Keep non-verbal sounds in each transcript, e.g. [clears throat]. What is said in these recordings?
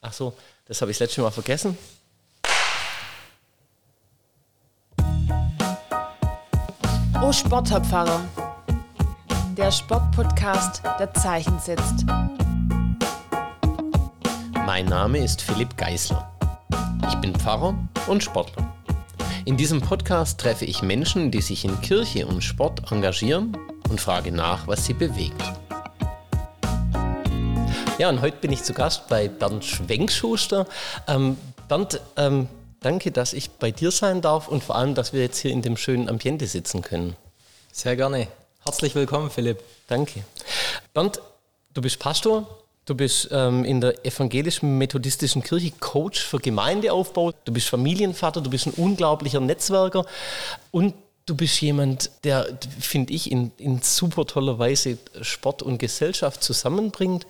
Ach so, das habe ich das letzte Mal vergessen. Oh Sportpfarrer, der Sportpodcast, der Zeichen setzt. Mein Name ist Philipp Geisler. Ich bin Pfarrer und Sportler. In diesem Podcast treffe ich Menschen, die sich in Kirche und Sport engagieren und frage nach, was sie bewegt. Ja, und heute bin ich zu Gast bei Bernd Schwenkschuster. Ähm, Bernd, ähm, danke, dass ich bei dir sein darf und vor allem, dass wir jetzt hier in dem schönen Ambiente sitzen können. Sehr gerne. Herzlich willkommen, Philipp. Danke. Bernd, du bist Pastor, du bist ähm, in der evangelischen methodistischen Kirche Coach für Gemeindeaufbau, du bist Familienvater, du bist ein unglaublicher Netzwerker und du bist jemand, der, finde ich, in, in super toller Weise Sport und Gesellschaft zusammenbringt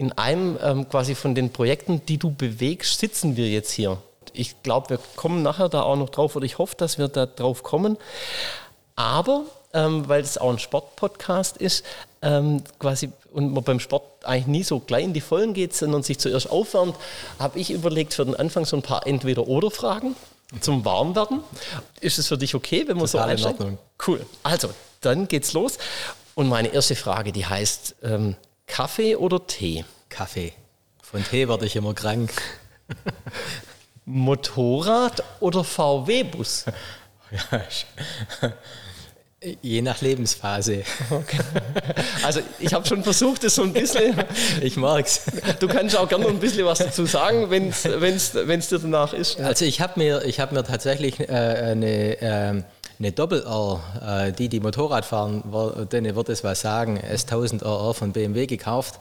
in einem ähm, quasi von den Projekten, die du bewegst, sitzen wir jetzt hier. Ich glaube, wir kommen nachher da auch noch drauf oder ich hoffe, dass wir da drauf kommen. Aber ähm, weil es auch ein Sportpodcast ist, ähm, quasi und man beim Sport eigentlich nie so gleich in die Vollen geht, sondern sich zuerst aufwärmt, habe ich überlegt für den Anfang so ein paar Entweder-Oder-Fragen zum Warmwerden. Ist es für dich okay, wenn wir so einsteigen? Cool. Also, dann geht's los. Und meine erste Frage, die heißt, ähm, Kaffee oder Tee? Kaffee. Von Tee werde ich immer krank. [laughs] Motorrad oder VW-Bus? Ja, je nach Lebensphase. Okay. Also ich habe schon versucht, das so ein bisschen. [laughs] Ich mag's. Du kannst auch gerne noch ein bisschen was dazu sagen, wenn es dir danach ist. Also ich habe mir, hab mir tatsächlich äh, eine, äh, eine Doppel-R, äh, die die Motorrad fahren, denen wird es was sagen, S1000 RR von BMW gekauft.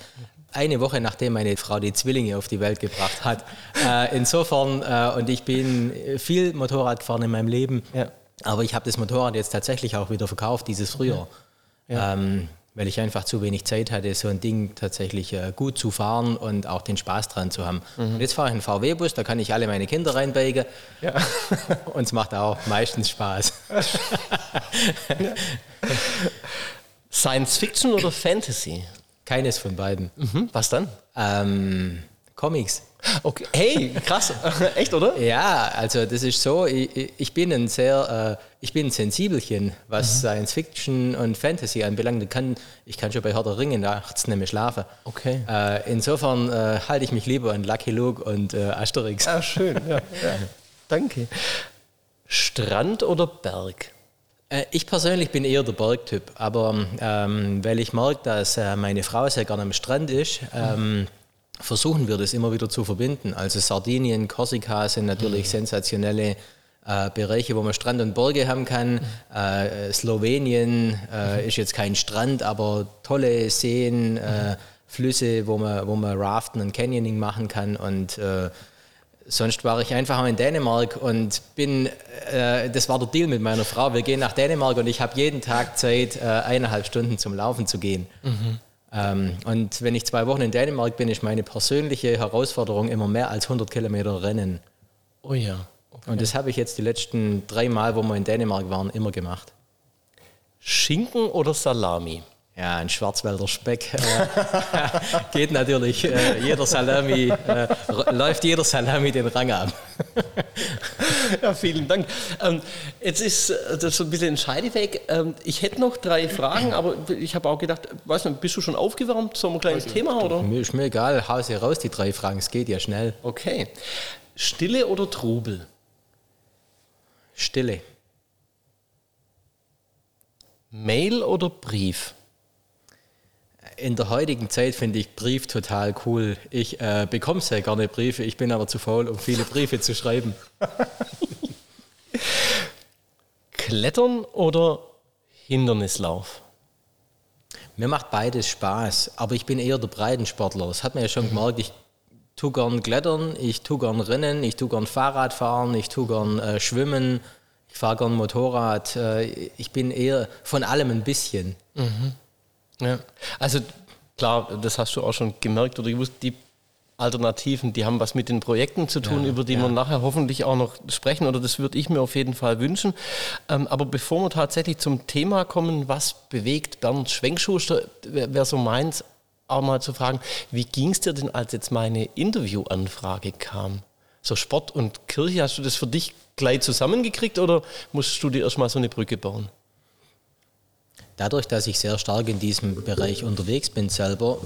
Eine Woche nachdem meine Frau die Zwillinge auf die Welt gebracht hat. [laughs] Äh, insofern, äh, und ich bin viel Motorrad gefahren in meinem Leben, ja. aber ich habe das Motorrad jetzt tatsächlich auch wieder verkauft, dieses Frühjahr. Ja. Ähm, weil ich einfach zu wenig Zeit hatte, so ein Ding tatsächlich äh, gut zu fahren und auch den Spaß dran zu haben. Mhm. Und jetzt fahre ich einen VW-Bus, da kann ich alle meine Kinder reinbeigen ja. [laughs] und es macht auch meistens Spaß. Science Fiction oder Fantasy? Keines von beiden. Mhm. Was dann? Ähm, Comics. Okay. Hey, krass. [laughs] Echt, oder? Ja, also das ist so, ich, ich bin ein sehr, äh, ich bin ein Sensibelchen, was mhm. Science Fiction und Fantasy anbelangt. Ich kann, ich kann schon bei Herr der Ringe nachts nicht mehr schlafen. Okay. Äh, insofern äh, halte ich mich lieber an Lucky Luke und äh, Asterix. Ah, schön. Ja. ja. [laughs] Danke. Strand oder Berg? Äh, ich persönlich bin eher der Bergtyp, aber ähm, weil ich merke, dass äh, meine Frau sehr gerne am Strand ist, ähm, versuchen wir das immer wieder zu verbinden. Also Sardinien, Korsika sind natürlich mhm. sensationelle äh, Bereiche, wo man Strand und Berge haben kann. Mhm. Äh, Slowenien äh, ist jetzt kein Strand, aber tolle Seen, äh, mhm. Flüsse, wo man, wo man Raften und Canyoning machen kann. Und äh, sonst war ich einfach in Dänemark und bin, äh, das war der Deal mit meiner Frau, wir gehen nach Dänemark und ich habe jeden Tag Zeit, eineinhalb Stunden zum Laufen zu gehen. Mhm. Ähm, und wenn ich zwei Wochen in Dänemark bin, ist meine persönliche Herausforderung immer mehr als 100 Kilometer Rennen. Oh ja. Okay. Und das habe ich jetzt die letzten drei Mal, wo wir in Dänemark waren, immer gemacht. Schinken oder Salami? Ja, ein Schwarzwälder Speck äh, [laughs] geht natürlich. Äh, jeder Salami, äh, läuft jeder Salami den Rang ab. [laughs] ja, vielen Dank. Ähm, jetzt ist äh, das so ein bisschen ein Scheideweg. Ähm, ich hätte noch drei Fragen, aber ich habe auch gedacht, weiß nicht, bist du schon aufgewärmt? So ein kleines also, Thema, oder? Mir ist mir egal, hau sie raus, die drei Fragen. Es geht ja schnell. Okay. Stille oder Trubel? Stille. Mail oder Brief? In der heutigen Zeit finde ich Brief total cool. Ich äh, bekomme sehr gerne Briefe, ich bin aber zu faul, um viele Briefe zu schreiben. [laughs] Klettern oder Hindernislauf? Mir macht beides Spaß, aber ich bin eher der Breitensportler. Das hat man ja schon gemerkt. Ich tue gern Klettern, ich tue gern Rennen, ich tue gern Fahrrad fahren, ich tue gern äh, Schwimmen, ich fahre gern Motorrad. Äh, ich bin eher von allem ein bisschen. Mhm. Ja, also klar, das hast du auch schon gemerkt oder gewusst, die Alternativen, die haben was mit den Projekten zu tun, ja, über die ja. wir nachher hoffentlich auch noch sprechen oder das würde ich mir auf jeden Fall wünschen. Ähm, aber bevor wir tatsächlich zum Thema kommen, was bewegt Bernd Schwenkschuster, wäre wär so meins, auch mal zu fragen, wie ging es dir denn, als jetzt meine Interviewanfrage kam? So Sport und Kirche, hast du das für dich gleich zusammengekriegt oder musstest du dir erstmal so eine Brücke bauen? Dadurch, dass ich sehr stark in diesem Bereich unterwegs bin selber,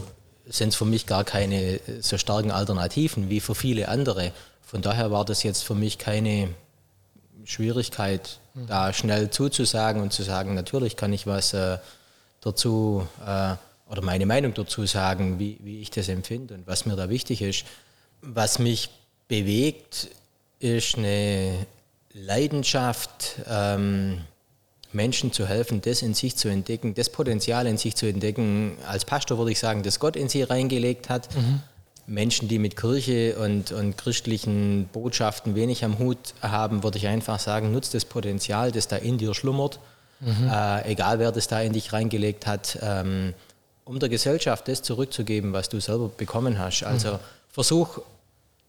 sind es für mich gar keine so starken Alternativen wie für viele andere. Von daher war das jetzt für mich keine Schwierigkeit, mhm. da schnell zuzusagen und zu sagen, natürlich kann ich was äh, dazu äh, oder meine Meinung dazu sagen, wie, wie ich das empfinde und was mir da wichtig ist. Was mich bewegt, ist eine Leidenschaft, ähm, Menschen zu helfen, das in sich zu entdecken, das Potenzial in sich zu entdecken. Als Pastor würde ich sagen, das Gott in sie reingelegt hat. Mhm. Menschen, die mit Kirche und, und christlichen Botschaften wenig am Hut haben, würde ich einfach sagen, nutzt das Potenzial, das da in dir schlummert, mhm. äh, egal wer das da in dich reingelegt hat, ähm, um der Gesellschaft das zurückzugeben, was du selber bekommen hast. Also mhm. versuch,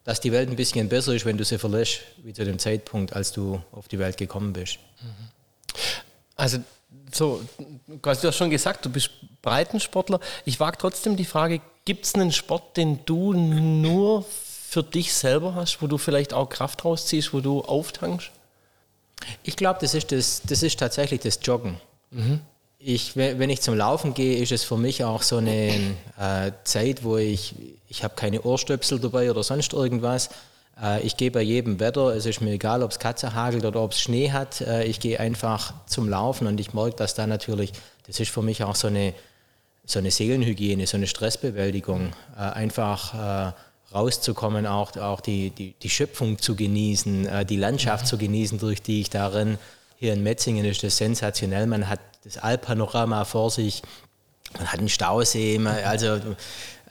dass die Welt ein bisschen besser ist, wenn du sie verlässt, wie zu dem Zeitpunkt, als du auf die Welt gekommen bist. Mhm. Also so, du hast ja schon gesagt, du bist Breitensportler. Ich wage trotzdem die Frage, gibt es einen Sport, den du nur für dich selber hast, wo du vielleicht auch Kraft rausziehst, wo du auftankst? Ich glaube, das, ist das, das ist tatsächlich das Joggen. Mhm. Ich, wenn ich zum Laufen gehe, ist es für mich auch so eine äh, Zeit, wo ich, ich habe keine Ohrstöpsel dabei oder sonst irgendwas. Äh, ich gehe bei jedem Wetter, es ist mir egal, ob es Katze hagelt oder ob es Schnee hat, äh, ich gehe einfach zum Laufen und ich merke, dass da natürlich, das ist für mich auch so eine, so eine Seelenhygiene, so eine Stressbewältigung, äh, einfach rauszukommen, auch, auch die, die, die Schöpfung zu genießen, die Landschaft zu genießen, durch die ich darin, hier in Metzingen ist das sensationell, man hat das Alpanorama vor sich, man hat einen Stausee, also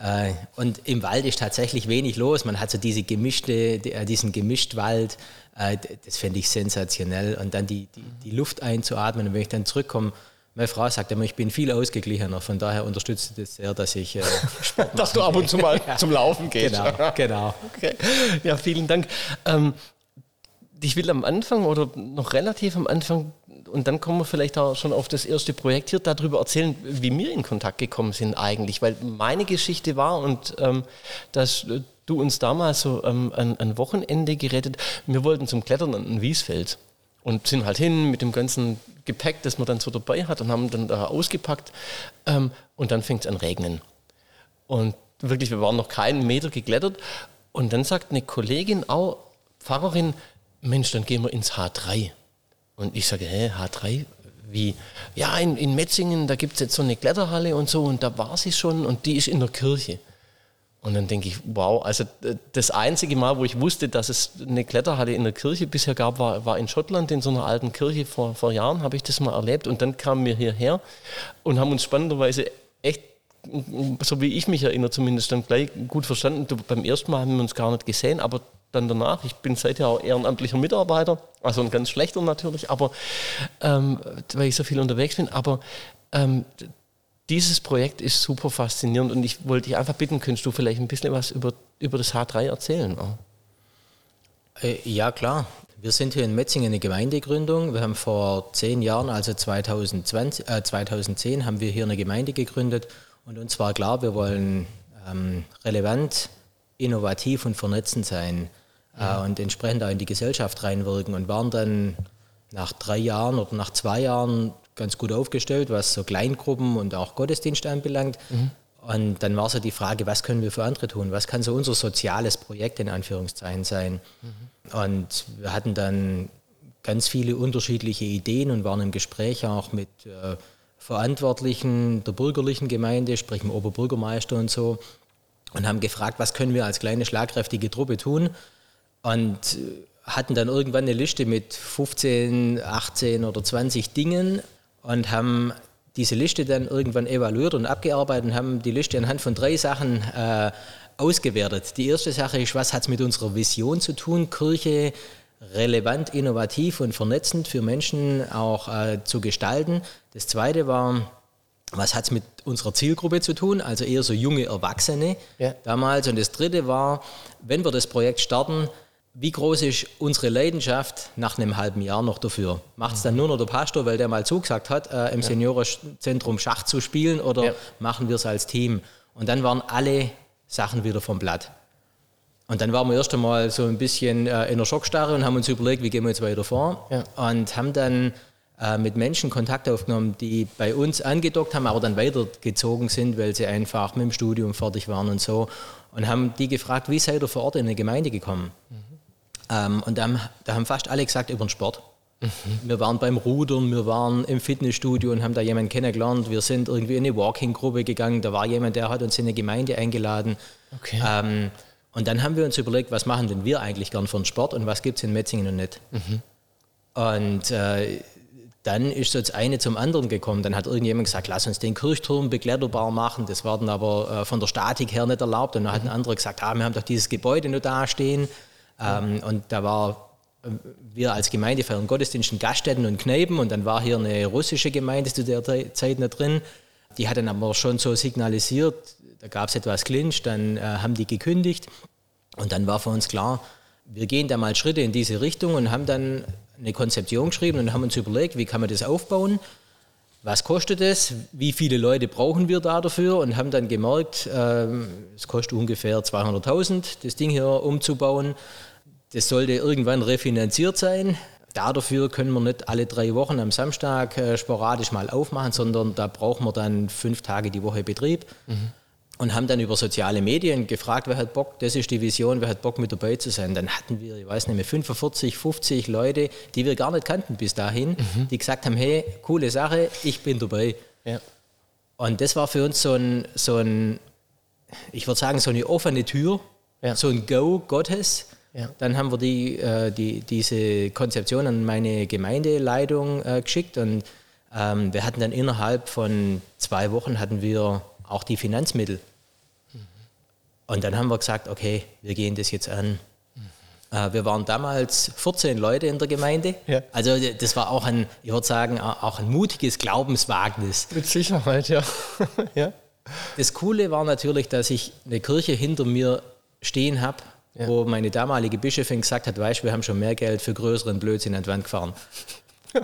äh, und im Wald ist tatsächlich wenig los. Man hat so diese gemischte, äh, diesen Gemischtwald. Äh, das finde ich sensationell. Und dann die, die, die, Luft einzuatmen. Und wenn ich dann zurückkomme, meine Frau sagt immer, ich bin viel ausgeglichener. Von daher unterstütze ich das sehr, dass ich [laughs] Dass du ab und zu mal [laughs] zum Laufen gehst. Genau, genau. Okay. Ja, vielen Dank. Ähm, ich will am Anfang oder noch relativ am Anfang und dann kommen wir vielleicht auch schon auf das erste Projekt hier, darüber erzählen, wie wir in Kontakt gekommen sind eigentlich. Weil meine Geschichte war und ähm, dass du uns damals so ähm, ein, ein, Wochenende gerettet. Wir wollten zum Klettern an ein Wiesfeld und sind halt hin mit dem ganzen Gepäck, das man dann so dabei hat und haben dann da ausgepackt. Ähm, und dann fängt es an regnen. Und wirklich, wir waren noch keinen Meter geklettert. Und dann sagt eine Kollegin, auch Pfarrerin, Mensch, dann gehen wir ins H3. Und ich sage, hä, H3? Wie? Ja, in, in Metzingen, da gibt es jetzt so eine Kletterhalle und so und da war sie schon und die ist in der Kirche. Und dann denke ich, wow, also das einzige Mal, wo ich wusste, dass es eine Kletterhalle in der Kirche bisher gab, war, war in Schottland, in so einer alten Kirche vor, vor Jahren, habe ich das mal erlebt. Und dann kamen wir hierher und haben uns spannenderweise echt, so wie ich mich erinnere, zumindest dann gleich gut verstanden. Beim ersten Mal haben wir uns gar nicht gesehen, aber dann danach. Ich bin seither auch ehrenamtlicher Mitarbeiter, also ein ganz schlechter natürlich, aber ähm, weil ich so viel unterwegs bin. Aber ähm, dieses Projekt ist super faszinierend und ich wollte dich einfach bitten, könntest du vielleicht ein bisschen was über, über das H3 erzählen? Äh, ja, klar. Wir sind hier in Metzingen eine Gemeindegründung. Wir haben vor zehn Jahren, also 2020, äh, 2010, haben wir hier eine Gemeinde gegründet. Und uns war klar, wir wollen ähm, relevant, innovativ und vernetzend sein. Äh, und entsprechend auch in die Gesellschaft reinwirken und waren dann nach drei Jahren oder nach zwei Jahren ganz gut aufgestellt, was so Kleingruppen und auch Gottesdienst anbelangt. Mhm. Und dann war so die Frage, was können wir für andere tun? Was kann so unser soziales Projekt in Anführungszeichen sein? Mhm. Und wir hatten dann ganz viele unterschiedliche Ideen und waren im Gespräch auch mit äh, Verantwortlichen der bürgerlichen Gemeinde, sprich dem Oberbürgermeister und so, und haben gefragt, was können wir als kleine schlagkräftige Truppe tun? Und hatten dann irgendwann eine Liste mit 15, 18 oder 20 Dingen und haben diese Liste dann irgendwann evaluiert und abgearbeitet und haben die Liste anhand von drei Sachen äh, ausgewertet. Die erste Sache ist, was hat es mit unserer Vision zu tun, Kirche relevant, innovativ und vernetzend für Menschen auch äh, zu gestalten. Das zweite war, was hat es mit unserer Zielgruppe zu tun, also eher so junge Erwachsene ja. damals. Und das dritte war, wenn wir das Projekt starten, wie groß ist unsere Leidenschaft nach einem halben Jahr noch dafür? Macht es dann nur noch der Pastor, weil der mal zugesagt hat, äh, im ja. Seniorenzentrum Schach zu spielen oder ja. machen wir es als Team? Und dann waren alle Sachen wieder vom Blatt. Und dann waren wir erst einmal so ein bisschen äh, in der Schockstarre und haben uns überlegt, wie gehen wir jetzt weiter vor. Ja. Und haben dann äh, mit Menschen Kontakt aufgenommen, die bei uns angedockt haben, aber dann weitergezogen sind, weil sie einfach mit dem Studium fertig waren und so. Und haben die gefragt, wie seid ihr vor Ort in eine Gemeinde gekommen? Ähm, und dann, da haben fast alle gesagt, über den Sport. Wir waren beim Rudern, wir waren im Fitnessstudio und haben da jemanden kennengelernt. Wir sind irgendwie in eine Walking-Gruppe gegangen. Da war jemand, der hat uns in eine Gemeinde eingeladen. Okay. Ähm, und dann haben wir uns überlegt, was machen denn wir eigentlich gern für einen Sport und was gibt es in Metzingen und nicht. Und äh, dann ist so das eine zum anderen gekommen. Dann hat irgendjemand gesagt, lass uns den Kirchturm bekletterbar machen. Das war dann aber äh, von der Statik her nicht erlaubt. Und dann hat ein anderer gesagt, ah, wir haben doch dieses Gebäude nur da stehen. Ähm, und da war äh, wir als Gemeinde feiern Gottesdienst in Gaststätten und Kneipen und dann war hier eine russische Gemeinde zu der Zeit nicht drin. Die hat dann aber schon so signalisiert, da gab es etwas Clinch, dann äh, haben die gekündigt. Und dann war für uns klar, wir gehen da mal Schritte in diese Richtung und haben dann eine Konzeption geschrieben und haben uns überlegt, wie kann man das aufbauen, was kostet es, wie viele Leute brauchen wir da dafür und haben dann gemerkt, ähm, es kostet ungefähr 200.000, das Ding hier umzubauen. Das sollte irgendwann refinanziert sein. Dafür können wir nicht alle drei Wochen am Samstag äh, sporadisch mal aufmachen, sondern da brauchen wir dann fünf Tage die Woche Betrieb. Und haben dann über soziale Medien gefragt, wer hat Bock, das ist die Vision, wer hat Bock mit dabei zu sein. Dann hatten wir, ich weiß nicht mehr, 45, 50 Leute, die wir gar nicht kannten bis dahin, die gesagt haben, hey, coole Sache, ich bin dabei. Ja. Und das war für uns so ein, so ein ich würde sagen, so eine offene Tür, Ja. so ein Go Gottes. Ja. Dann haben wir die, äh, die, diese Konzeption an meine Gemeindeleitung äh, geschickt und ähm, wir hatten dann innerhalb von zwei Wochen hatten wir auch die Finanzmittel. Und dann haben wir gesagt, okay, wir gehen das jetzt an. Äh, wir waren damals 14 Leute in der Gemeinde. Ja. Also das war auch ein, ich würde sagen, auch ein mutiges Glaubenswagnis. Mit Sicherheit, ja. [laughs] ja. Das Coole war natürlich, dass ich eine Kirche hinter mir stehen habe, Ja. wo meine damalige Bischöfin gesagt hat, weißt du, wir haben schon mehr Geld für größeren Blödsinn an die Wand gefahren. [laughs]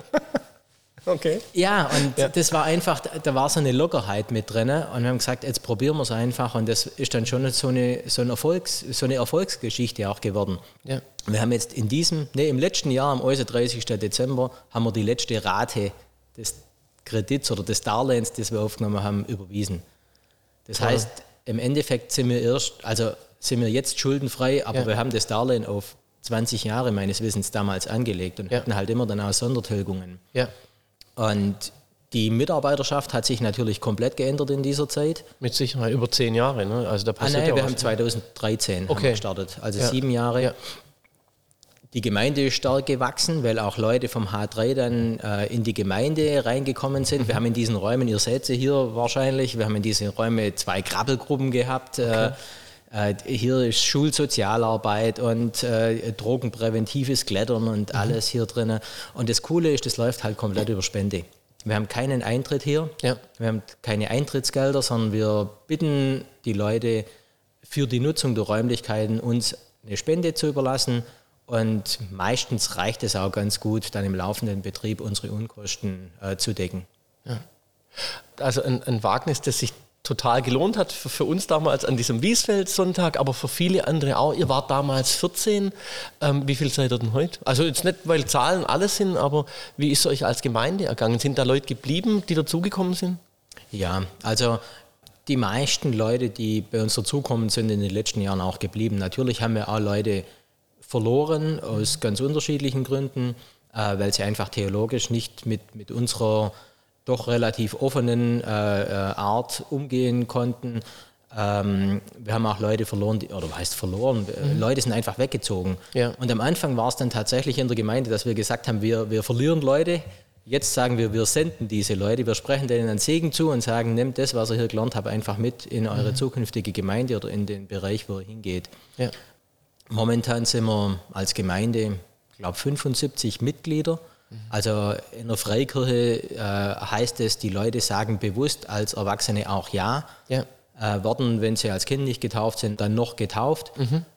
Okay. Ja, und Ja. das war einfach, da war so eine Lockerheit mit drin und wir haben gesagt, jetzt probieren wir es einfach und das ist dann schon so eine, so, ein Erfolgs, so eine Erfolgsgeschichte auch geworden. Ja. Wir haben jetzt in diesem, nee, im letzten Jahr, am 30. Dezember, haben wir die letzte Rate des Kredits oder des Darlehens, das wir aufgenommen haben, überwiesen. Das Toll. heißt, im Endeffekt sind wir erst, also sind wir jetzt schuldenfrei, aber Ja. wir haben das Darlehen auf 20 Jahre meines Wissens damals angelegt und Ja. hatten halt immer dann auch Sondertilgungen. Ja. Und die Mitarbeiterschaft hat sich natürlich komplett geändert in dieser Zeit. Mit Sicherheit über zehn Jahre, ne? Also da Ah, passiert nein, ja wir haben 2013 haben Okay. wir gestartet, also Ja. sieben Jahre. Ja. Die Gemeinde ist stark gewachsen, weil auch Leute vom H3 dann äh, in die Gemeinde reingekommen sind. Mhm. Wir haben in diesen Räumen, ihr seht sie hier wahrscheinlich, wir haben in diesen Räumen zwei Krabbelgruppen gehabt. Äh, äh, hier ist Schulsozialarbeit und äh, drogenpräventives Klettern Mhm. und alles hier drin. Und das Coole ist, das läuft halt komplett über Spende. Wir haben keinen Eintritt hier, Ja. wir haben keine Eintrittsgelder, sondern wir bitten die Leute für die Nutzung der Räumlichkeiten uns eine Spende zu überlassen. Und meistens reicht es auch ganz gut, dann im laufenden Betrieb unsere Unkosten äh, zu decken. Also ein, ein Wagnis, das sich total gelohnt hat für, für uns damals an diesem Wiesfeld-Sonntag, aber für viele andere auch. Ihr wart damals 14. Ähm, wie viel seid ihr denn heute? Also jetzt nicht, weil Zahlen alles sind, aber wie ist es euch als Gemeinde ergangen? Sind da Leute geblieben, die dazugekommen sind? Ja, also die meisten Leute, die bei uns dazukommen, sind in den letzten Jahren auch geblieben. Natürlich haben wir auch Leute verloren aus ganz unterschiedlichen Gründen, äh, weil sie einfach theologisch nicht mit, mit unserer doch relativ offenen äh, äh, Art umgehen konnten. Ähm, wir haben auch Leute verloren, die, oder was heißt verloren? Äh, Leute sind einfach weggezogen. Ja. Und am Anfang war es dann tatsächlich in der Gemeinde, dass wir gesagt haben, wir, wir verlieren Leute. Jetzt sagen wir, wir senden diese Leute, wir sprechen denen einen Segen zu und sagen, nehmt das, was ihr hier gelernt habt, einfach mit in eure zukünftige Gemeinde oder in den Bereich, wo ihr hingeht. Ja. Momentan sind wir als Gemeinde, ich glaube, 75 Mitglieder. Also in der Freikirche äh, heißt es, die Leute sagen bewusst als Erwachsene auch Ja. Ja. Äh, werden, wenn sie als Kind nicht getauft sind, dann noch getauft.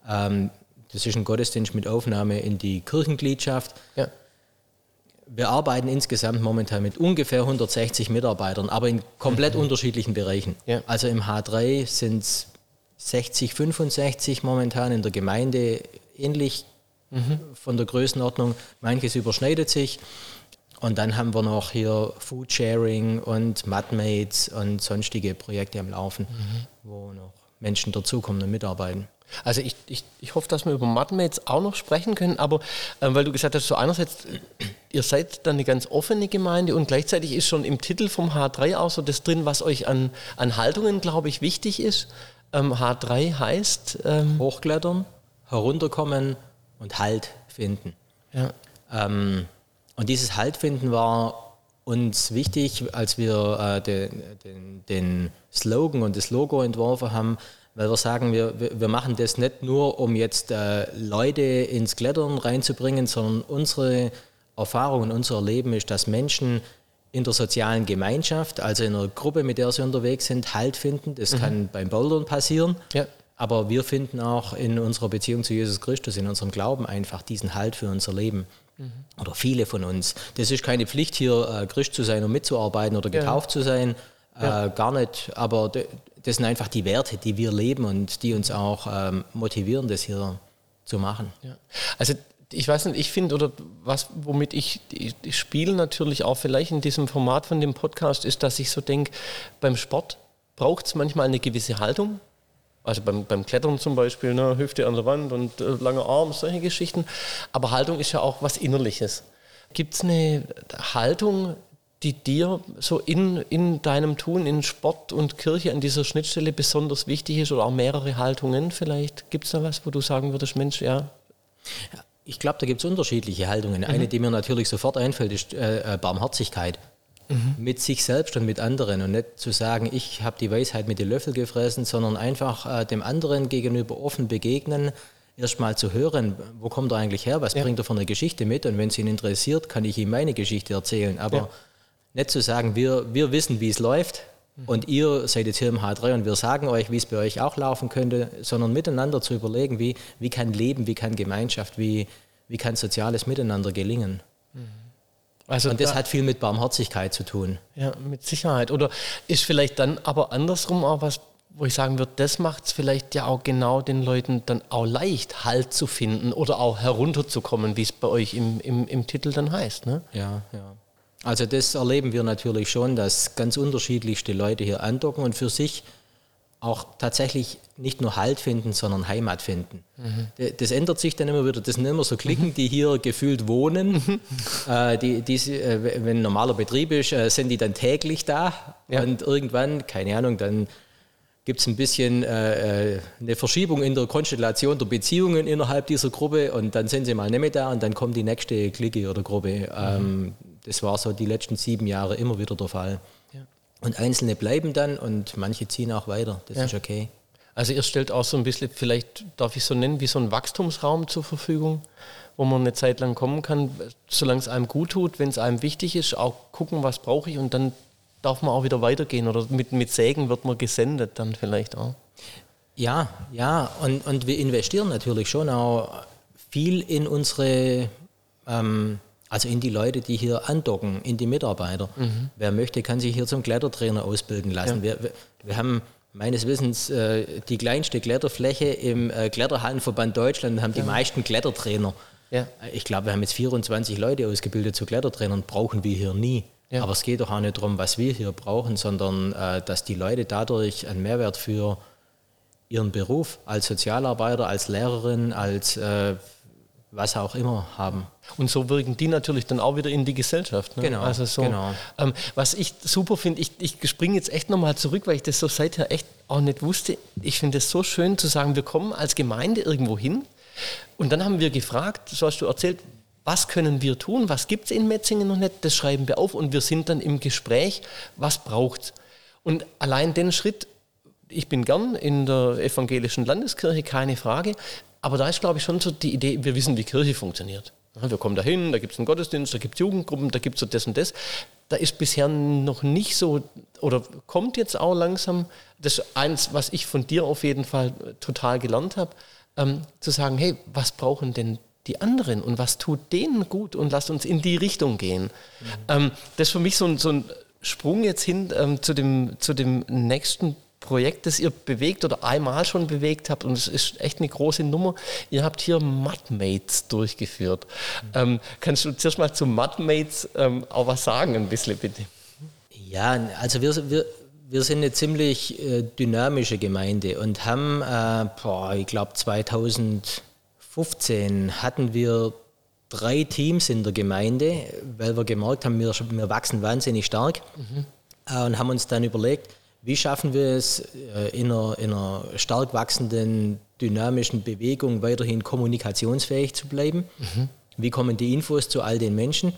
Ähm, das ist ein Gottesdienst mit Aufnahme in die Kirchengliedschaft. Ja. Wir arbeiten insgesamt momentan mit ungefähr 160 Mitarbeitern, aber in komplett unterschiedlichen Bereichen. Ja. Also im H3 sind es 60, 65 momentan in der Gemeinde ähnlich von der Größenordnung. Manches überschneidet sich. Und dann haben wir noch hier Food Sharing und Mudmates und sonstige Projekte am Laufen, wo noch Menschen dazukommen und mitarbeiten. Also ich, ich, ich hoffe, dass wir über Matmates auch noch sprechen können, aber ähm, weil du gesagt hast, so einerseits, ihr seid dann eine ganz offene Gemeinde und gleichzeitig ist schon im Titel vom H3 auch so das drin, was euch an, an Haltungen, glaube ich, wichtig ist. Ähm, H3 heißt... Ähm, Hochklettern, herunterkommen und Halt finden. ja, Ähm, und dieses Halt finden war uns wichtig, als wir äh, den, den, den Slogan und das Logo entworfen haben, weil wir sagen, wir, wir machen das nicht nur, um jetzt äh, Leute ins Klettern reinzubringen, sondern unsere Erfahrung und unser Erleben ist, dass Menschen in der sozialen Gemeinschaft, also in einer Gruppe, mit der sie unterwegs sind, Halt finden. Das kann beim Bouldern passieren. Ja. Aber wir finden auch in unserer Beziehung zu Jesus Christus, in unserem Glauben einfach diesen Halt für unser Leben. Oder viele von uns. Das ist keine Pflicht, hier äh, Christ zu sein und mitzuarbeiten oder getauft zu sein. Äh, gar nicht. Aber das sind einfach die Werte, die wir leben und die uns auch ähm, motivieren, das hier zu machen. Ja. Also ich weiß nicht, ich finde, oder was, womit ich, ich, ich spiele natürlich auch vielleicht in diesem Format von dem Podcast, ist, dass ich so denke, beim Sport braucht es manchmal eine gewisse Haltung. Also beim, beim Klettern zum Beispiel, ne, Hüfte an der Wand und äh, langer Arm, solche Geschichten. Aber Haltung ist ja auch was Innerliches. Gibt es eine Haltung, die dir so in, in deinem Tun, in Sport und Kirche an dieser Schnittstelle besonders wichtig ist oder auch mehrere Haltungen vielleicht? Gibt es da was, wo du sagen würdest, Mensch, ja, Ich glaube, da gibt es unterschiedliche Haltungen. Eine, die mir natürlich sofort einfällt, ist äh, äh, Mit sich selbst und mit anderen und nicht zu sagen, ich habe die Weisheit mit den Löffel gefressen, sondern einfach äh, dem anderen gegenüber offen begegnen, erstmal zu hören, wo kommt er eigentlich her, was bringt er für eine Geschichte mit und wenn es ihn interessiert, kann ich ihm meine Geschichte erzählen. Aber Ja. nicht zu sagen, wir, wir wissen, wie es läuft und ihr seid jetzt hier im H3 und wir sagen euch, wie es bei euch auch laufen könnte, sondern miteinander zu überlegen, wie, wie kann Leben, wie kann Gemeinschaft, wie, wie kann soziales Miteinander gelingen. Also Und das da- hat viel mit Barmherzigkeit zu tun. Ja, mit Sicherheit. Oder ist vielleicht dann aber andersrum auch was, wo ich sagen würde, das macht es vielleicht ja auch genau den Leuten dann auch leicht, Halt zu finden oder auch herunterzukommen, wie es bei euch im, im, im Titel dann heißt. Ne? Ja, ja. Also das erleben wir natürlich schon, dass ganz unterschiedlichste Leute hier andocken und für sich auch tatsächlich nicht nur Halt finden, sondern Heimat finden. D- Das ändert sich dann immer wieder. Das sind immer so Klicken, die hier gefühlt wohnen. [laughs] äh, die, die, äh, wenn ein normaler Betrieb ist, äh, sind die dann täglich da. Ja. Und irgendwann, keine Ahnung, dann gibt es ein bisschen äh, äh, eine Verschiebung in der Konstellation der Beziehungen innerhalb dieser Gruppe und dann sind sie mal nicht mehr da und dann kommt die nächste Clique oder Gruppe. Ähm, das war so die letzten sieben Jahre immer wieder der Fall. Und Einzelne bleiben dann und manche ziehen auch weiter. Das Ja. ist okay. Also ihr stellt auch so ein bisschen, vielleicht darf ich so nennen, wie so ein Wachstumsraum zur Verfügung, wo man eine Zeit lang kommen kann, solange es einem gut tut, wenn es einem wichtig ist, auch gucken, was brauche ich und dann darf man auch wieder weitergehen oder mit, mit Sägen wird man gesendet dann vielleicht auch. Ja, ja, und, und wir investieren natürlich schon auch viel in unsere, ähm, also in die Leute, die hier andocken, in die Mitarbeiter. Wer möchte, kann sich hier zum Klettertrainer ausbilden lassen. Wir, wir, wir haben meines Wissens äh, die kleinste Kletterfläche im äh, Kletterhallenverband Deutschland und haben die meisten Klettertrainer. Ja. Äh, Ich glaube, wir haben jetzt 24 Leute ausgebildet zu Klettertrainern, brauchen wir hier nie. Ja. Aber es geht doch auch nicht darum, was wir hier brauchen, sondern äh, dass die Leute dadurch einen Mehrwert für ihren Beruf als Sozialarbeiter, als Lehrerin, als äh, was auch immer haben. Und so wirken die natürlich dann auch wieder in die Gesellschaft. Ne? Genau, Also so, genau. Ähm, was ich super finde, ich, ich springe jetzt echt nochmal zurück, weil ich das so seither echt auch nicht wusste. Ich finde es so schön zu sagen, wir kommen als Gemeinde irgendwo hin und dann haben wir gefragt, so hast du erzählt, was können wir tun, was gibt es in Metzingen noch nicht, das schreiben wir auf und wir sind dann im Gespräch, was braucht Und allein den Schritt, ich bin gern in der evangelischen Landeskirche, keine Frage, aber da ist, glaube ich, schon so die Idee, wir wissen, wie Kirche funktioniert. Wir kommen dahin, da gibt es einen Gottesdienst, da gibt es Jugendgruppen, da gibt es so das und das. Da ist bisher noch nicht so, oder kommt jetzt auch langsam, das ist eins, was ich von dir auf jeden Fall total gelernt habe, ähm, zu sagen, hey, was brauchen denn die anderen und was tut denen gut und lasst uns in die Richtung gehen. Mhm. Ähm, das ist für mich so ein, so ein Sprung jetzt hin ähm, zu, dem, zu dem nächsten Projekt, das ihr bewegt oder einmal schon bewegt habt und es ist echt eine große Nummer. Ihr habt hier Mudmates durchgeführt. Mhm. Ähm, kannst du zuerst mal zu Mudmates ähm, auch was sagen, ein bisschen bitte? Ja, also wir, wir, wir sind eine ziemlich äh, dynamische Gemeinde und haben, äh, boah, ich glaube 2015 hatten wir drei Teams in der Gemeinde, weil wir gemerkt haben, wir, wir wachsen wahnsinnig stark mhm. äh, und haben uns dann überlegt, wie schaffen wir es, äh, in einer, in einer stark wachsenden, dynamischen Bewegung weiterhin kommunikationsfähig zu bleiben? Mhm. Wie kommen die Infos zu all den Menschen?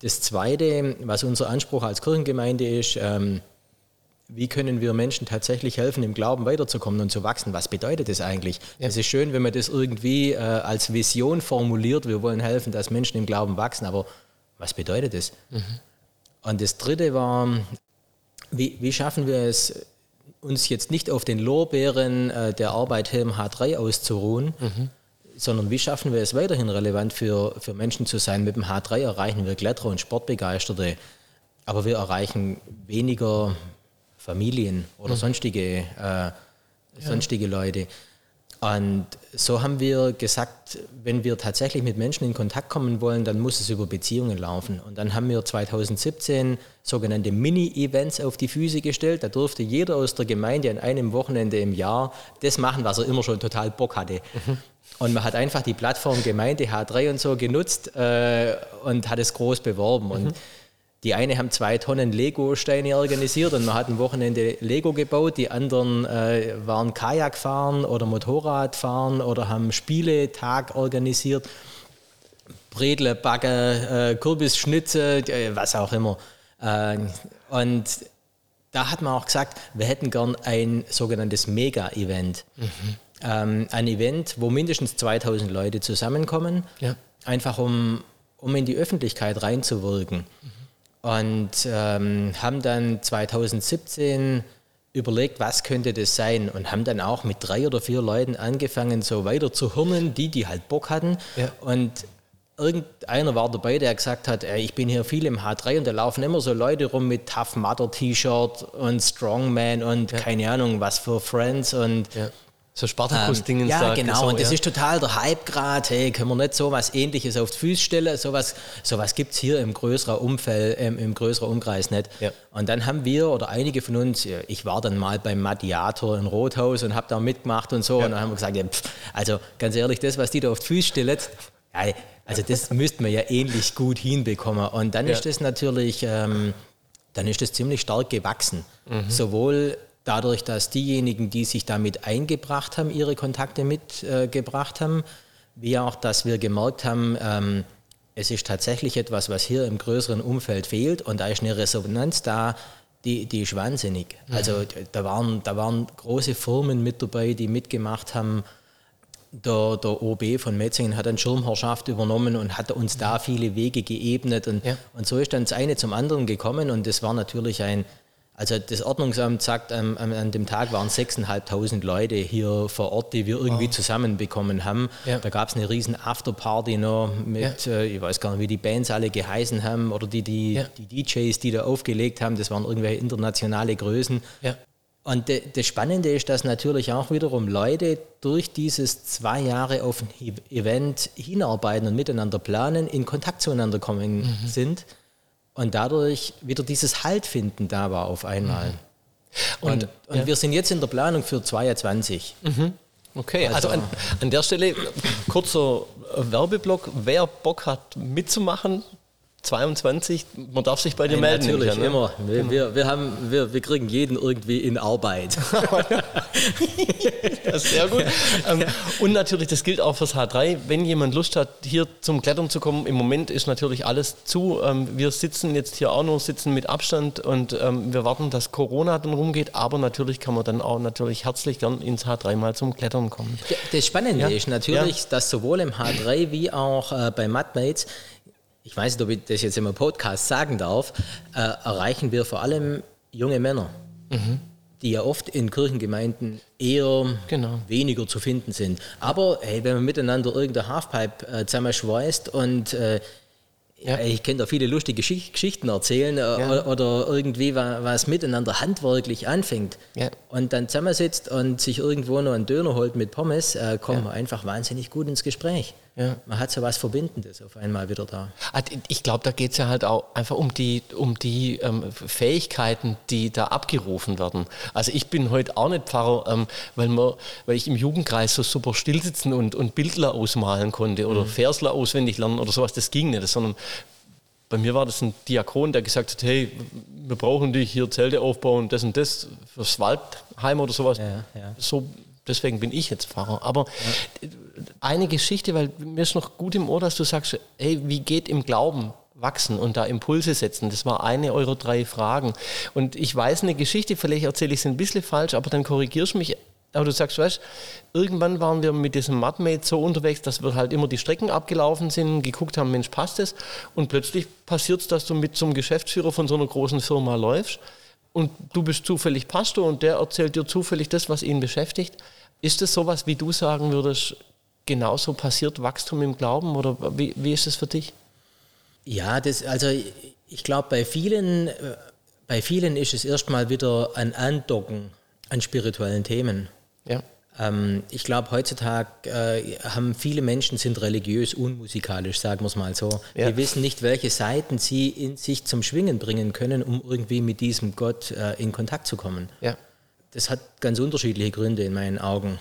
Das Zweite, was unser Anspruch als Kirchengemeinde ist, ähm, wie können wir Menschen tatsächlich helfen, im Glauben weiterzukommen und zu wachsen? Was bedeutet das eigentlich? Ja. Es ist schön, wenn man das irgendwie äh, als Vision formuliert. Wir wollen helfen, dass Menschen im Glauben wachsen, aber was bedeutet das? Mhm. Und das Dritte war, wie, wie schaffen wir es, uns jetzt nicht auf den Lorbeeren äh, der Arbeit Helm H3 auszuruhen, mhm. sondern wie schaffen wir es weiterhin relevant für, für Menschen zu sein? Mit dem H3 erreichen wir Kletterer und Sportbegeisterte, aber wir erreichen weniger Familien oder mhm. sonstige, äh, sonstige ja. Leute. Und so haben wir gesagt, wenn wir tatsächlich mit Menschen in Kontakt kommen wollen, dann muss es über Beziehungen laufen. Und dann haben wir 2017 sogenannte Mini-Events auf die Füße gestellt. Da durfte jeder aus der Gemeinde an einem Wochenende im Jahr das machen, was er immer schon total Bock hatte. Mhm. Und man hat einfach die Plattform Gemeinde H3 und so genutzt äh, und hat es groß beworben. Mhm. Und die eine haben zwei Tonnen Lego-Steine organisiert und man hat ein Wochenende Lego gebaut. Die anderen äh, waren Kajak fahren oder Motorrad fahren oder haben Spieletag organisiert. Bredle, Backe, äh, Kürbisschnitze, äh, was auch immer. Äh, und da hat man auch gesagt, wir hätten gern ein sogenanntes Mega-Event. Mhm. Ähm, ein Event, wo mindestens 2000 Leute zusammenkommen, ja. einfach um, um in die Öffentlichkeit reinzuwirken. Mhm und ähm, haben dann 2017 überlegt, was könnte das sein und haben dann auch mit drei oder vier Leuten angefangen, so weiter zu hirnen, die, die halt Bock hatten. Ja. Und irgendeiner war dabei, der gesagt hat, ey, ich bin hier viel im H3 und da laufen immer so Leute rum mit Tough Mudder T-Shirt und Strongman und ja. keine Ahnung was für Friends und ja. So Spartakus-Dingen. Ähm, ja, genau. So, und das ja. ist total der Hype gerade. Hey, können wir nicht so was Ähnliches auf die Füße stellen? Sowas so was gibt es hier im größeren Umfeld, ähm, im größeren Umkreis nicht. Ja. Und dann haben wir oder einige von uns, ich war dann mal beim Mediator in Rothaus und habe da mitgemacht und so. Ja. Und dann haben wir gesagt, pff, also ganz ehrlich, das, was die da auf die Füße stellen, also das [laughs] müssten wir ja ähnlich gut hinbekommen. Und dann ist das natürlich, ähm, dann ist das ziemlich stark gewachsen. Mhm. Sowohl dadurch, dass diejenigen, die sich damit eingebracht haben, ihre Kontakte mitgebracht äh, haben, wie auch, dass wir gemerkt haben, ähm, es ist tatsächlich etwas, was hier im größeren Umfeld fehlt und da ist eine Resonanz da, die, die ist wahnsinnig. Mhm. Also da waren, da waren große Firmen mit dabei, die mitgemacht haben. Der, der OB von Metzingen hat eine Schirmherrschaft übernommen und hat uns da viele Wege geebnet. Und, ja. und so ist dann das eine zum anderen gekommen und das war natürlich ein, also das Ordnungsamt sagt, ähm, an dem Tag waren 6.500 Leute hier vor Ort, die wir irgendwie wow. zusammenbekommen haben. Ja. Da gab es eine riesen Afterparty noch mit, ja. äh, ich weiß gar nicht, wie die Bands alle geheißen haben oder die, die, ja. die DJs, die da aufgelegt haben, das waren irgendwelche internationale Größen. Und de, das Spannende ist, dass natürlich auch wiederum Leute durch dieses zwei Jahre auf ein Event hinarbeiten und miteinander planen, in Kontakt zueinander kommen mhm. sind und dadurch wieder dieses Haltfinden da war auf einmal. Mhm. Und, und, und ja. wir sind jetzt in der Planung für 22. Mhm. Okay, also, also an, [laughs] an, der Stelle kurzer Werbeblock. Wer Bock hat mitzumachen, 22, man darf sich bei dir Nein, melden. Natürlich, ja, ne? immer. Wir, genau. wir, wir, haben, wir, wir kriegen jeden irgendwie in Arbeit. [laughs] das ist sehr gut. Ähm, und natürlich, das gilt auch fürs H3. Wenn jemand Lust hat, hier zum Klettern zu kommen, im Moment ist natürlich alles zu. Ähm, wir sitzen jetzt hier auch nur, sitzen mit Abstand und ähm, wir warten, dass Corona dann rumgeht. Aber natürlich kann man dann auch natürlich herzlich gern ins H3 mal zum Klettern kommen. Das Spannende ja? ist natürlich, ja. dass sowohl im H3 wie auch äh, bei Mudmates ich weiß nicht, ob ich das jetzt im Podcast sagen darf, äh, erreichen wir vor allem junge Männer. Mhm. die ja oft in Kirchengemeinden eher Genau. weniger zu finden sind. Aber hey, wenn man miteinander irgendeine Halfpipe äh, zusammenschweißt und äh, Ja. ich kann da viele lustige Geschicht- Geschichten erzählen äh, Ja. oder irgendwie wa- was miteinander handwerklich anfängt Ja. und dann zusammensitzt und sich irgendwo noch einen Döner holt mit Pommes, äh, kommt man einfach wahnsinnig gut ins Gespräch. Ja. Man hat so was Verbindendes auf einmal wieder da. Ah, Ich glaube, da geht es ja halt auch einfach um die, um die ähm, Fähigkeiten, die da abgerufen werden. Also ich bin heute auch nicht Pfarrer, ähm, weil, man, weil ich im Jugendkreis so super stillsitzen und, und Bildler ausmalen konnte oder Versler auswendig lernen oder sowas, das ging nicht, sondern bei mir war das ein Diakon, der gesagt hat, hey, wir brauchen dich hier Zelte aufbauen, das und das fürs Waldheim oder sowas. Ja, ja. So, deswegen bin ich jetzt Pfarrer. Aber eine Geschichte, weil mir ist noch gut im Ohr, dass du sagst, hey, wie geht im Glauben wachsen und da Impulse setzen? Das war eine eurer drei Fragen. Und ich weiß eine Geschichte, vielleicht erzähle ich sie ein bisschen falsch, aber dann korrigierst du mich. Aber du sagst, weißt, irgendwann waren wir mit diesem Mudmate so unterwegs, dass wir halt immer die Strecken abgelaufen sind, geguckt haben, Mensch, passt es? Und plötzlich passiert es, dass du mit zum Geschäftsführer von so einer großen Firma läufst und du bist zufällig Pastor und der erzählt dir zufällig das, was ihn beschäftigt. Ist das sowas, wie du sagen würdest, genauso passiert Wachstum im Glauben oder wie, wie ist es für dich? Ja, das, also ich glaube, bei vielen, äh, bei vielen ist es erstmal wieder ein Andocken an spirituellen Themen. Ja. Ähm, ich glaube, heutzutage äh, haben viele Menschen sind religiös unmusikalisch, sagen wir es mal so. Ja. Die wissen nicht, welche Seiten sie in sich zum Schwingen bringen können, um irgendwie mit diesem Gott äh, in Kontakt zu kommen. Ja. Das hat ganz unterschiedliche Gründe in meinen Augen.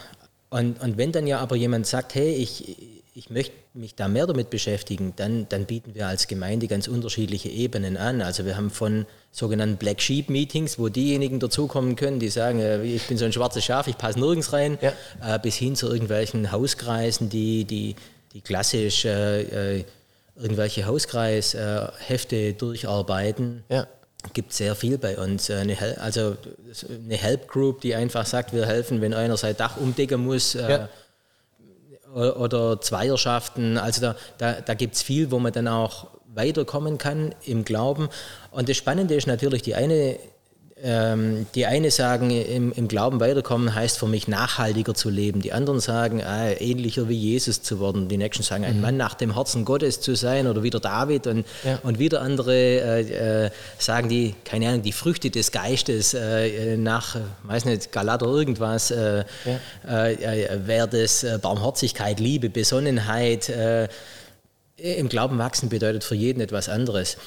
Und, und wenn dann ja aber jemand sagt, hey, ich, ich möchte mich da mehr damit beschäftigen, dann, dann bieten wir als Gemeinde ganz unterschiedliche Ebenen an. Also wir haben von sogenannten Black Sheep Meetings, wo diejenigen dazukommen können, die sagen, äh, ich bin so ein schwarzes Schaf, ich passe nirgends rein, Ja. äh, bis hin zu irgendwelchen Hauskreisen, die, die, die klassisch äh, äh, irgendwelche Hauskreishefte durcharbeiten Ja. Gibt sehr viel bei uns. Äh, Eine, also eine Help Group, die einfach sagt, wir helfen, wenn einer sein Dach umdecken muss. Äh, Ja. Oder Zweierschaften. Also da, da, da gibt es viel, wo man dann auch weiterkommen kann im Glauben. Und das Spannende ist natürlich, die eine, ähm, die eine sagen, im, im Glauben weiterkommen heißt für mich nachhaltiger zu leben. Die anderen sagen, ah, ähnlicher wie Jesus zu werden. Die nächsten sagen, ein Mann nach dem Herzen Gottes zu sein oder wieder David. Und, Ja. und wieder andere äh, äh, sagen die, keine Ahnung, die Früchte des Geistes äh, nach, äh, weiß nicht, Galater irgendwas, äh, äh, äh, wäre das Barmherzigkeit, Liebe, Besonnenheit. Im Glauben wachsen bedeutet für jeden etwas anderes.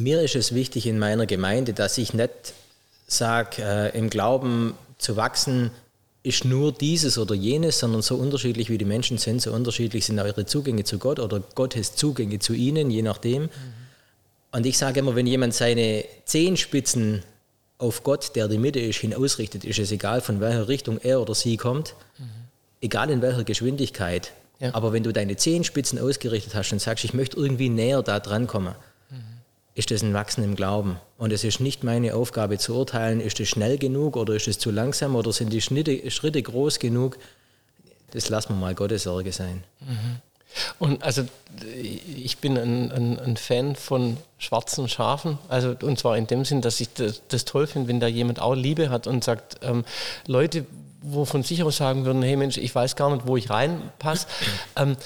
Mir ist es wichtig in meiner Gemeinde, dass ich nicht sage, äh, im Glauben zu wachsen ist nur dieses oder jenes, sondern so unterschiedlich wie die Menschen sind, so unterschiedlich sind auch ihre Zugänge zu Gott oder Gottes Zugänge zu ihnen, je nachdem. Und ich sage immer, wenn jemand seine Zehenspitzen auf Gott, der die Mitte ist, hin ausrichtet, ist es egal, von welcher Richtung er oder sie kommt, egal in welcher Geschwindigkeit. Ja. Aber wenn du deine Zehenspitzen ausgerichtet hast und sagst, ich möchte irgendwie näher da dran kommen, ist das ein Wachsen im Glauben. Und es ist nicht meine Aufgabe zu urteilen, ist es schnell genug oder ist es zu langsam oder sind die Schnitte, Schritte groß genug. Das lassen wir mal Gottes Sorge sein. Und also ich bin ein, ein, ein Fan von schwarzen Schafen. Also und zwar in dem Sinn, dass ich das, das toll finde, wenn da jemand auch Liebe hat und sagt, ähm, Leute, wo von sich aus sagen würden, hey Mensch, ich weiß gar nicht, wo ich reinpasse. [clears throat] ähm,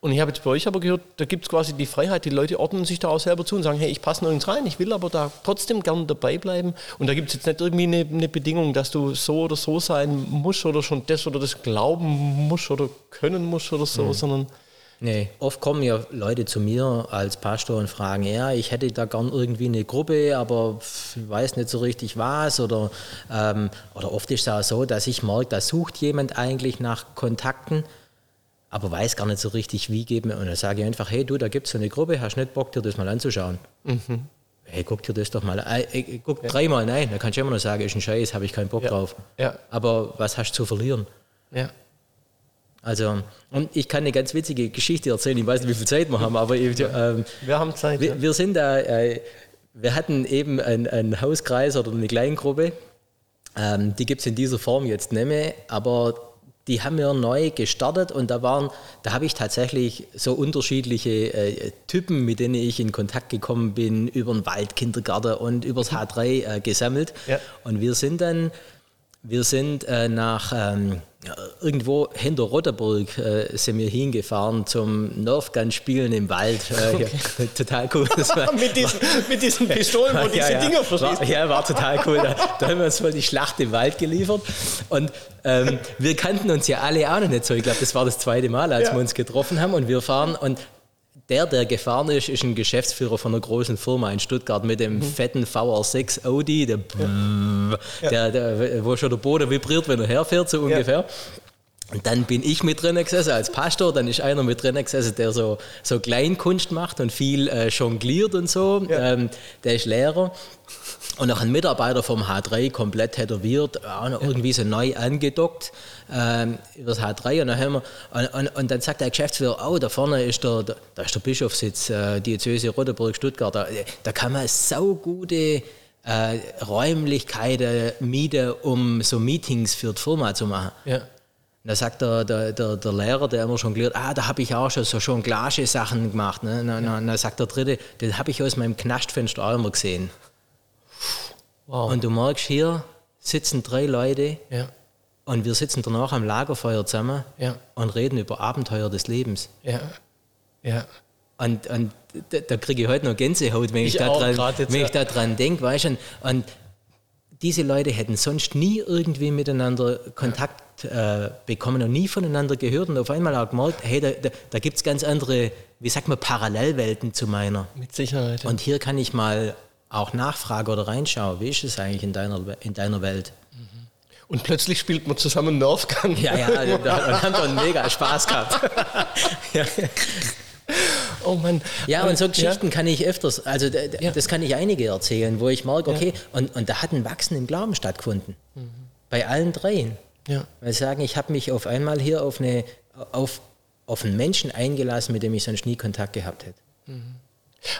und ich habe jetzt bei euch aber gehört, da gibt es quasi die Freiheit, die Leute ordnen sich da auch selber zu und sagen, hey, ich passe nirgends rein, ich will aber da trotzdem gern dabei bleiben. Und da gibt es jetzt nicht irgendwie eine, eine Bedingung, dass du so oder so sein musst oder schon das oder das glauben musst oder können musst oder so, sondern Nee, oft kommen ja Leute zu mir als Pastor und fragen, ja, ich hätte da gern irgendwie eine Gruppe, aber ich weiß nicht so richtig was. Oder, ähm, oder oft ist es auch so, dass ich merke, da sucht jemand eigentlich nach Kontakten, aber weiß gar nicht so richtig, wie geben. Und dann sage ich einfach, hey du, da gibt es so eine Gruppe, hast nicht Bock, dir das mal anzuschauen? Hey, guck dir das doch mal an. Äh, äh, guck dreimal, nein, dann kannst du immer noch sagen, ist ein Scheiß, habe ich keinen Bock drauf. Ja. Aber was hast du zu verlieren? ja. Also, und ich kann eine ganz witzige Geschichte erzählen. Ich weiß nicht, wie viel Zeit wir haben, aber ähm, Wir haben Zeit. ja. wir, wir sind da, äh, wir hatten eben einen, einen Hauskreis oder eine Kleingruppe. Ähm, die gibt es in dieser Form jetzt nicht mehr, aber die haben wir neu gestartet und da waren, da habe ich tatsächlich so unterschiedliche äh, Typen, mit denen ich in Kontakt gekommen bin, über den Waldkindergarten und übers H3 äh, gesammelt. Ja. Und wir sind dann, wir sind äh, nach ähm, irgendwo hinter Rotterburg äh, sind wir hingefahren zum Nerfgun spielen im Wald. Äh, okay. ja, [laughs] total cool. War, [laughs] mit, diesen, mit diesen [laughs] Pistolen, wo diese ja, Dinger verschießen. ja, war total cool. Da, da, haben wir uns voll die Schlacht im Wald geliefert. Und ähm, wir kannten uns ja alle auch noch nicht so. Ich glaube, das war das zweite Mal, als wir uns getroffen haben. Und wir fahren und der, der gefahren ist, ist ein Geschäftsführer von einer großen Firma in Stuttgart mit dem mhm. fetten VR6 Audi, der, ja. der, der, wo schon der Boden vibriert, wenn er herfährt, so ungefähr. Ja. Und dann bin ich mit drin gesessen als Pastor, dann ist einer mit drin gesessen, der so, so Kleinkunst macht und viel äh, jongliert und so. Ja. Ähm, der ist Lehrer. Und noch ein Mitarbeiter vom H3 komplett tätowiert, auch noch irgendwie so neu angedockt ähm, über das H3. Und dann, haben wir, und, und, und, dann sagt der Geschäftsführer, oh, da vorne ist der, da ist der Bischofssitz, äh, Diözese Rotenburg-Stuttgart. Da, da kann man saugute äh, Räumlichkeiten mieten, um so Meetings für die Firma zu machen. Ja. Da sagt der, der, der, der, Lehrer, der immer schon gelehrt, ah, da habe ich auch schon so schon Sachen gemacht. Ne? Na, na, na, sagt der Dritte, den habe ich aus meinem Knastfenster auch immer gesehen. Wow. Und du merkst, hier sitzen drei Leute ja. und wir sitzen danach am Lagerfeuer zusammen ja. und reden über Abenteuer des Lebens. Ja. Ja. Und, und da, da kriege ich heute noch Gänsehaut, wenn ich, ich wenn ich daran denke, weißt und, und diese Leute hätten sonst nie irgendwie miteinander Kontakt äh, bekommen und nie voneinander gehört und auf einmal auch gemerkt, hey, da, da, da gibt es ganz andere, wie sagt man, Parallelwelten zu meiner. Mit Sicherheit. Ja. Und hier kann ich mal auch nachfragen oder reinschauen, wie ist es eigentlich in deiner, in deiner Welt? Mhm. Und plötzlich spielt man zusammen Nerfgun. Ja, ja, [laughs] da, da haben wir einen mega Spaß gehabt. [laughs] ja. Oh Mann. Ja, und so Geschichten ja. kann ich öfters, also ja. das kann ich einige erzählen, wo ich merke, okay, ja. und, und da hat ein Wachsen im Glauben stattgefunden. Mhm. Bei allen dreien. Ja. Weil sagen, ich habe mich auf einmal hier auf, eine, auf, auf einen Menschen eingelassen, mit dem ich sonst nie Kontakt gehabt hätte. Mhm.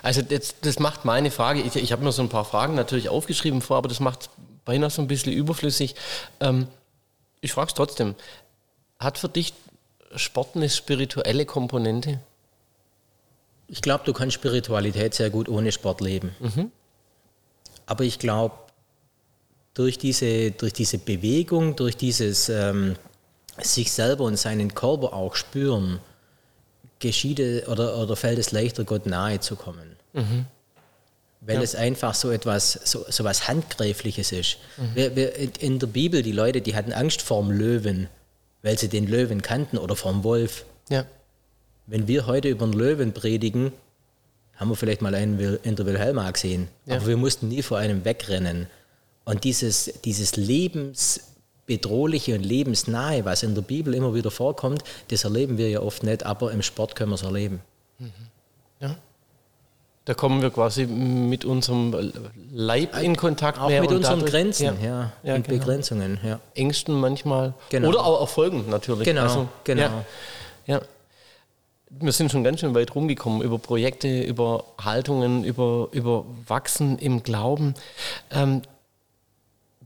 Also das, das macht meine Frage, ich, ich habe mir so ein paar Fragen natürlich aufgeschrieben vor, aber das macht beinahe so ein bisschen überflüssig. Ähm, ich frage es trotzdem, hat für dich Sport eine spirituelle Komponente? Ich glaube, du kannst Spiritualität sehr gut ohne Sport leben. Mhm. Aber ich glaube, durch diese, durch diese Bewegung, durch dieses ähm, sich selber und seinen Körper auch spüren, geschieht oder, oder fällt es leichter, Gott nahe zu kommen. Mhm. Weil ja. es einfach so etwas, so, so was Handgreifliches ist. Mhm. Wir, wir, in der Bibel, die Leute, die hatten Angst vorm Löwen, weil sie den Löwen kannten oder vorm Wolf. Ja. Wenn wir heute über den Löwen predigen, haben wir vielleicht mal einen in der Wilhelma gesehen. Ja. Aber wir mussten nie vor einem wegrennen. Und dieses, dieses Lebensbedrohliche und Lebensnahe, was in der Bibel immer wieder vorkommt, das erleben wir ja oft nicht, aber im Sport können wir es erleben. Mhm. Ja. Da kommen wir quasi mit unserem Leib in Kontakt. Auch mit unseren dadurch, Grenzen ja, ja, ja und genau. Begrenzungen. Ja. Ängsten manchmal. Genau. Oder auch Erfolgen natürlich. Genau, also, genau. ja wir sind schon ganz schön weit rumgekommen über Projekte, über Haltungen, über, über Wachsen im Glauben. Ähm,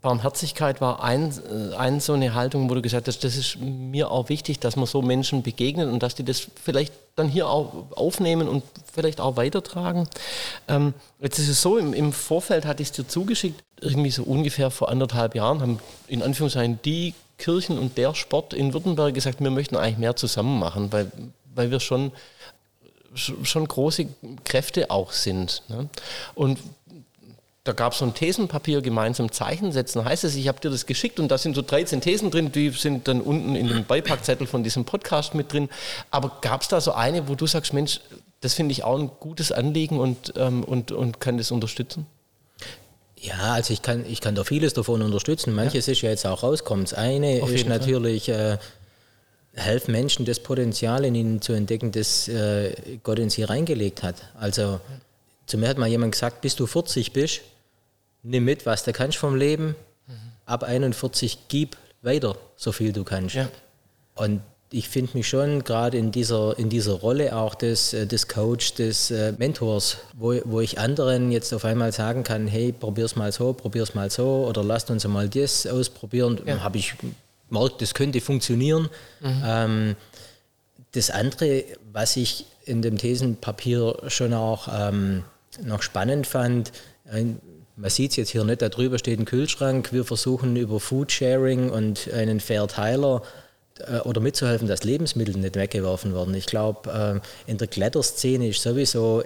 Barmherzigkeit war ein, äh, ein, so eine Haltung, wo du gesagt hast, das ist mir auch wichtig, dass man so Menschen begegnet und dass die das vielleicht dann hier auch aufnehmen und vielleicht auch weitertragen. Ähm, jetzt ist es so, im, im Vorfeld hatte ich es dir zugeschickt, irgendwie so ungefähr vor anderthalb Jahren haben in Anführungszeichen die Kirchen und der Sport in Württemberg gesagt, wir möchten eigentlich mehr zusammen machen, weil, weil wir schon schon große Kräfte auch sind. Ne? Und da gab es so ein Thesenpapier, gemeinsam Zeichen setzen. Heißt es, ich habe dir das geschickt und da sind so 13 Thesen drin, die sind dann unten in dem Beipackzettel von diesem Podcast mit drin. Aber gab es da so eine, wo du sagst, Mensch, das finde ich auch ein gutes Anliegen und, ähm, und, und kann das unterstützen? Ja, also ich kann, ich kann da vieles davon unterstützen. Manches ja. ist ja jetzt auch rauskommen. Das eine ist natürlich, äh, helfen Menschen, das Potenzial in ihnen zu entdecken, das äh, Gott in sie reingelegt hat. Also zu mir hat mal jemand gesagt, bis du 40 bist, nimm mit, was du kannst vom Leben. Mhm. Ab 41 gib weiter, so viel du kannst. Ja. Und ich finde mich schon gerade in dieser, in dieser Rolle auch des, äh, des Coach, des äh, Mentors, wo, wo ich anderen jetzt auf einmal sagen kann, hey, probier's mal so, probier's mal so oder lasst uns mal das ausprobieren. Ja. Habe ich merke, das könnte funktionieren. Mhm. Ähm, das andere, was ich in dem Thesenpapier schon auch ähm, noch spannend fand, ein, man sieht es jetzt hier nicht, da drüber steht ein Kühlschrank. Wir versuchen über Foodsharing und einen Fairteiler äh, oder mitzuhelfen, dass Lebensmittel nicht weggeworfen werden. Ich glaube, äh, in der Kletterszene ist sowieso,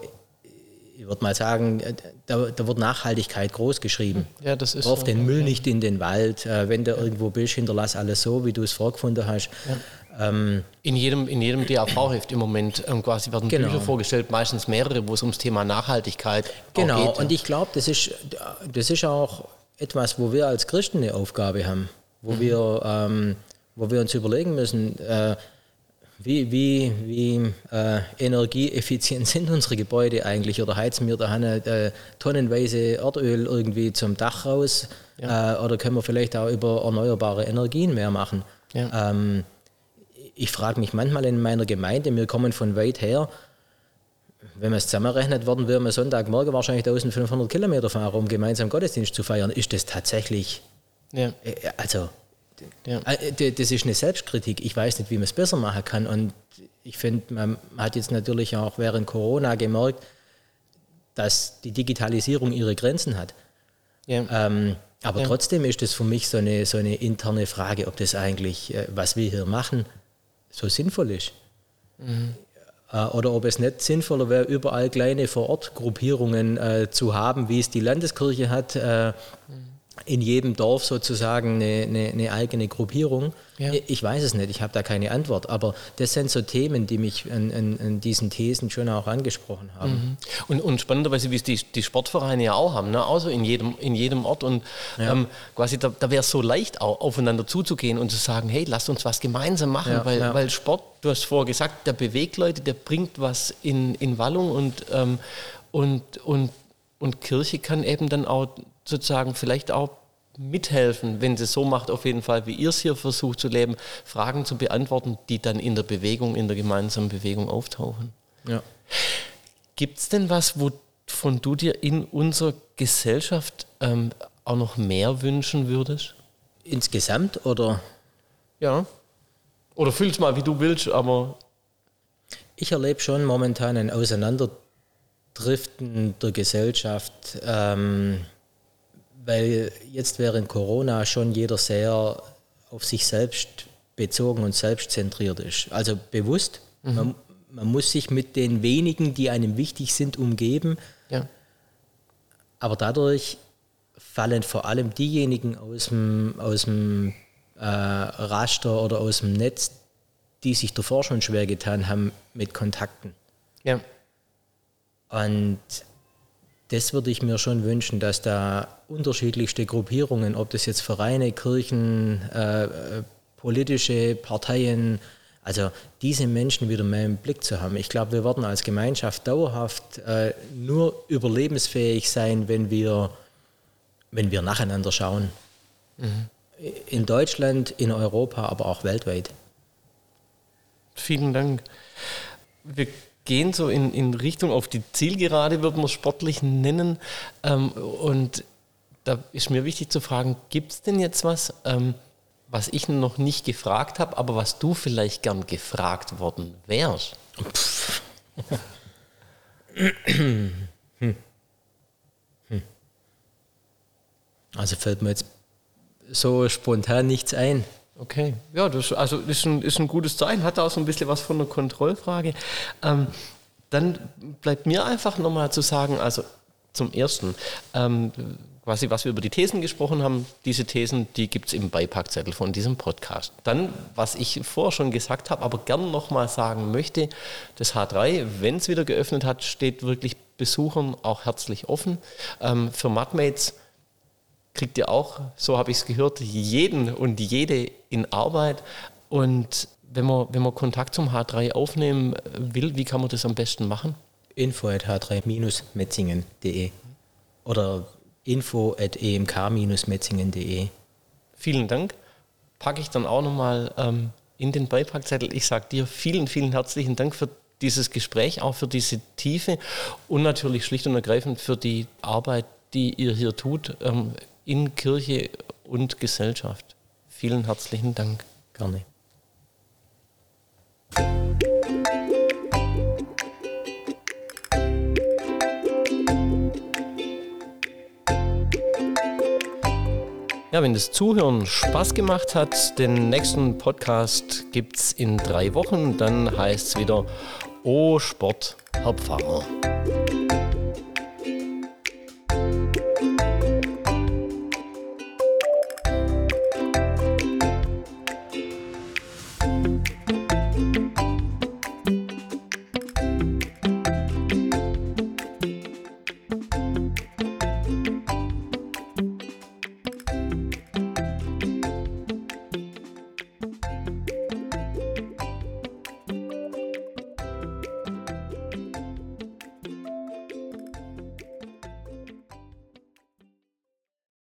ich würde mal sagen, äh, da, da, wird Nachhaltigkeit groß geschrieben. Ja, das ist Wirf so, den Müll nicht in den Wald. Äh, wenn du ja. irgendwo bist, hinterlass alles so, wie du es vorgefunden hast. Ja. Ähm, in jedem, in jedem DAV-Heft im Moment ähm, quasi werden genau. Bücher vorgestellt, meistens mehrere, wo es ums Thema Nachhaltigkeit genau. geht. Genau, und ich glaube, das ist, das ist auch etwas, wo wir als Christen eine Aufgabe haben, wo, mhm. wir, ähm, wo wir uns überlegen müssen, äh, wie, wie, wie äh, energieeffizient [laughs] sind unsere Gebäude eigentlich oder heizen wir da äh, tonnenweise Erdöl irgendwie zum Dach raus ja. äh, oder können wir vielleicht auch über erneuerbare Energien mehr machen? Ja. Ähm, ich frage mich manchmal in meiner Gemeinde, wir kommen von weit her, wenn man es zusammenrechnet, würden wir am Sonntagmorgen wahrscheinlich 1500 Kilometer fahren, um gemeinsam Gottesdienst zu feiern. Ist das tatsächlich? Ja. Äh, also, ja. Äh, das ist eine Selbstkritik. Ich weiß nicht, wie man es besser machen kann. Und ich finde, man hat jetzt natürlich auch während Corona gemerkt, dass die Digitalisierung ihre Grenzen hat. Ja. Ähm, aber trotzdem ist das für mich so eine, so eine interne Frage, ob das eigentlich, äh, was wir hier machen, so sinnvoll ist. Mhm. Oder ob es nicht sinnvoller wäre, überall kleine Vorortgruppierungen äh, zu haben, wie es die Landeskirche hat. Äh, mhm in jedem Dorf sozusagen eine, eine, eine eigene Gruppierung? Ja. Ich weiß es nicht, ich habe da keine Antwort, aber das sind so Themen, die mich an, an, an diesen Thesen schon auch angesprochen haben. Mhm. Und, und spannenderweise, wie es die, die Sportvereine ja auch haben, ne? also in jedem, in jedem Ort und ja. ähm, quasi da, da wäre es so leicht auch aufeinander zuzugehen und zu sagen, hey, lasst uns was gemeinsam machen, ja, weil, weil Sport, du hast vorher gesagt, der bewegt Leute, der bringt was in, in Wallung und, ähm, und, und, und Kirche kann eben dann auch sozusagen vielleicht auch mithelfen, wenn sie es so macht, auf jeden Fall, wie ihr es hier versucht zu leben, Fragen zu beantworten, die dann in der Bewegung, in der gemeinsamen Bewegung auftauchen. Ja. Gibt es denn was, wovon du dir in unserer Gesellschaft ähm, auch noch mehr wünschen würdest? Insgesamt oder? Ja. Oder fühl's mal, wie du willst, aber. Ich erlebe schon momentan ein Auseinanderdriften der Gesellschaft. Ähm, weil jetzt während Corona schon jeder sehr auf sich selbst bezogen und selbstzentriert ist. Also bewusst, mhm. man, man, muss sich mit den wenigen, die einem wichtig sind, umgeben. Ja. Aber dadurch fallen vor allem diejenigen aus dem, aus dem äh, Raster oder aus dem Netz, die sich davor schon schwer getan haben mit Kontakten. Ja. Und das würde ich mir schon wünschen, dass da unterschiedlichste Gruppierungen, ob das jetzt Vereine, Kirchen, äh, politische Parteien, also diese Menschen wieder mehr im Blick zu haben. Ich glaube, wir werden als Gemeinschaft dauerhaft äh, nur überlebensfähig sein, wenn wir, wenn wir nacheinander schauen. Mhm. In Deutschland, in Europa, aber auch weltweit. Vielen Dank. Wir gehen so in, in Richtung auf die Zielgerade, würde man sportlich nennen. Ähm, und da ist mir wichtig zu fragen, gibt es denn jetzt was, ähm, was ich noch nicht gefragt habe, aber was du vielleicht gern gefragt worden wärst? Also fällt mir jetzt so spontan nichts ein. Okay, ja, das also ist ein, ist ein gutes Zeichen, hat auch so ein bisschen was von einer Kontrollfrage. Ähm, dann bleibt mir einfach nochmal zu sagen, also zum Ersten, ähm, quasi was wir über die Thesen gesprochen haben, diese Thesen, die gibt es im Beipackzettel von diesem Podcast. Dann, was ich vorher schon gesagt habe, aber gern nochmal sagen möchte, das H3, wenn es wieder geöffnet hat, steht wirklich Besuchern auch herzlich offen. Ähm, für Matmates kriegt ihr auch, so habe ich es gehört, jeden und jede in Arbeit. Und wenn man, wenn man Kontakt zum H3 aufnehmen will, wie kann man das am besten machen? Info at h3-metzingen.de oder info at emk-metzingen.de. Vielen Dank. Packe ich dann auch nochmal ähm, in den Beipackzettel. Ich sage dir vielen, vielen herzlichen Dank für dieses Gespräch, auch für diese Tiefe und natürlich schlicht und ergreifend für die Arbeit, die ihr hier tut. Ähm, in Kirche und Gesellschaft. Vielen herzlichen Dank. Gerne. Ja, wenn das Zuhören Spaß gemacht hat, den nächsten Podcast gibt es in drei Wochen. Dann heißt es wieder O Sport Hauptfahrer.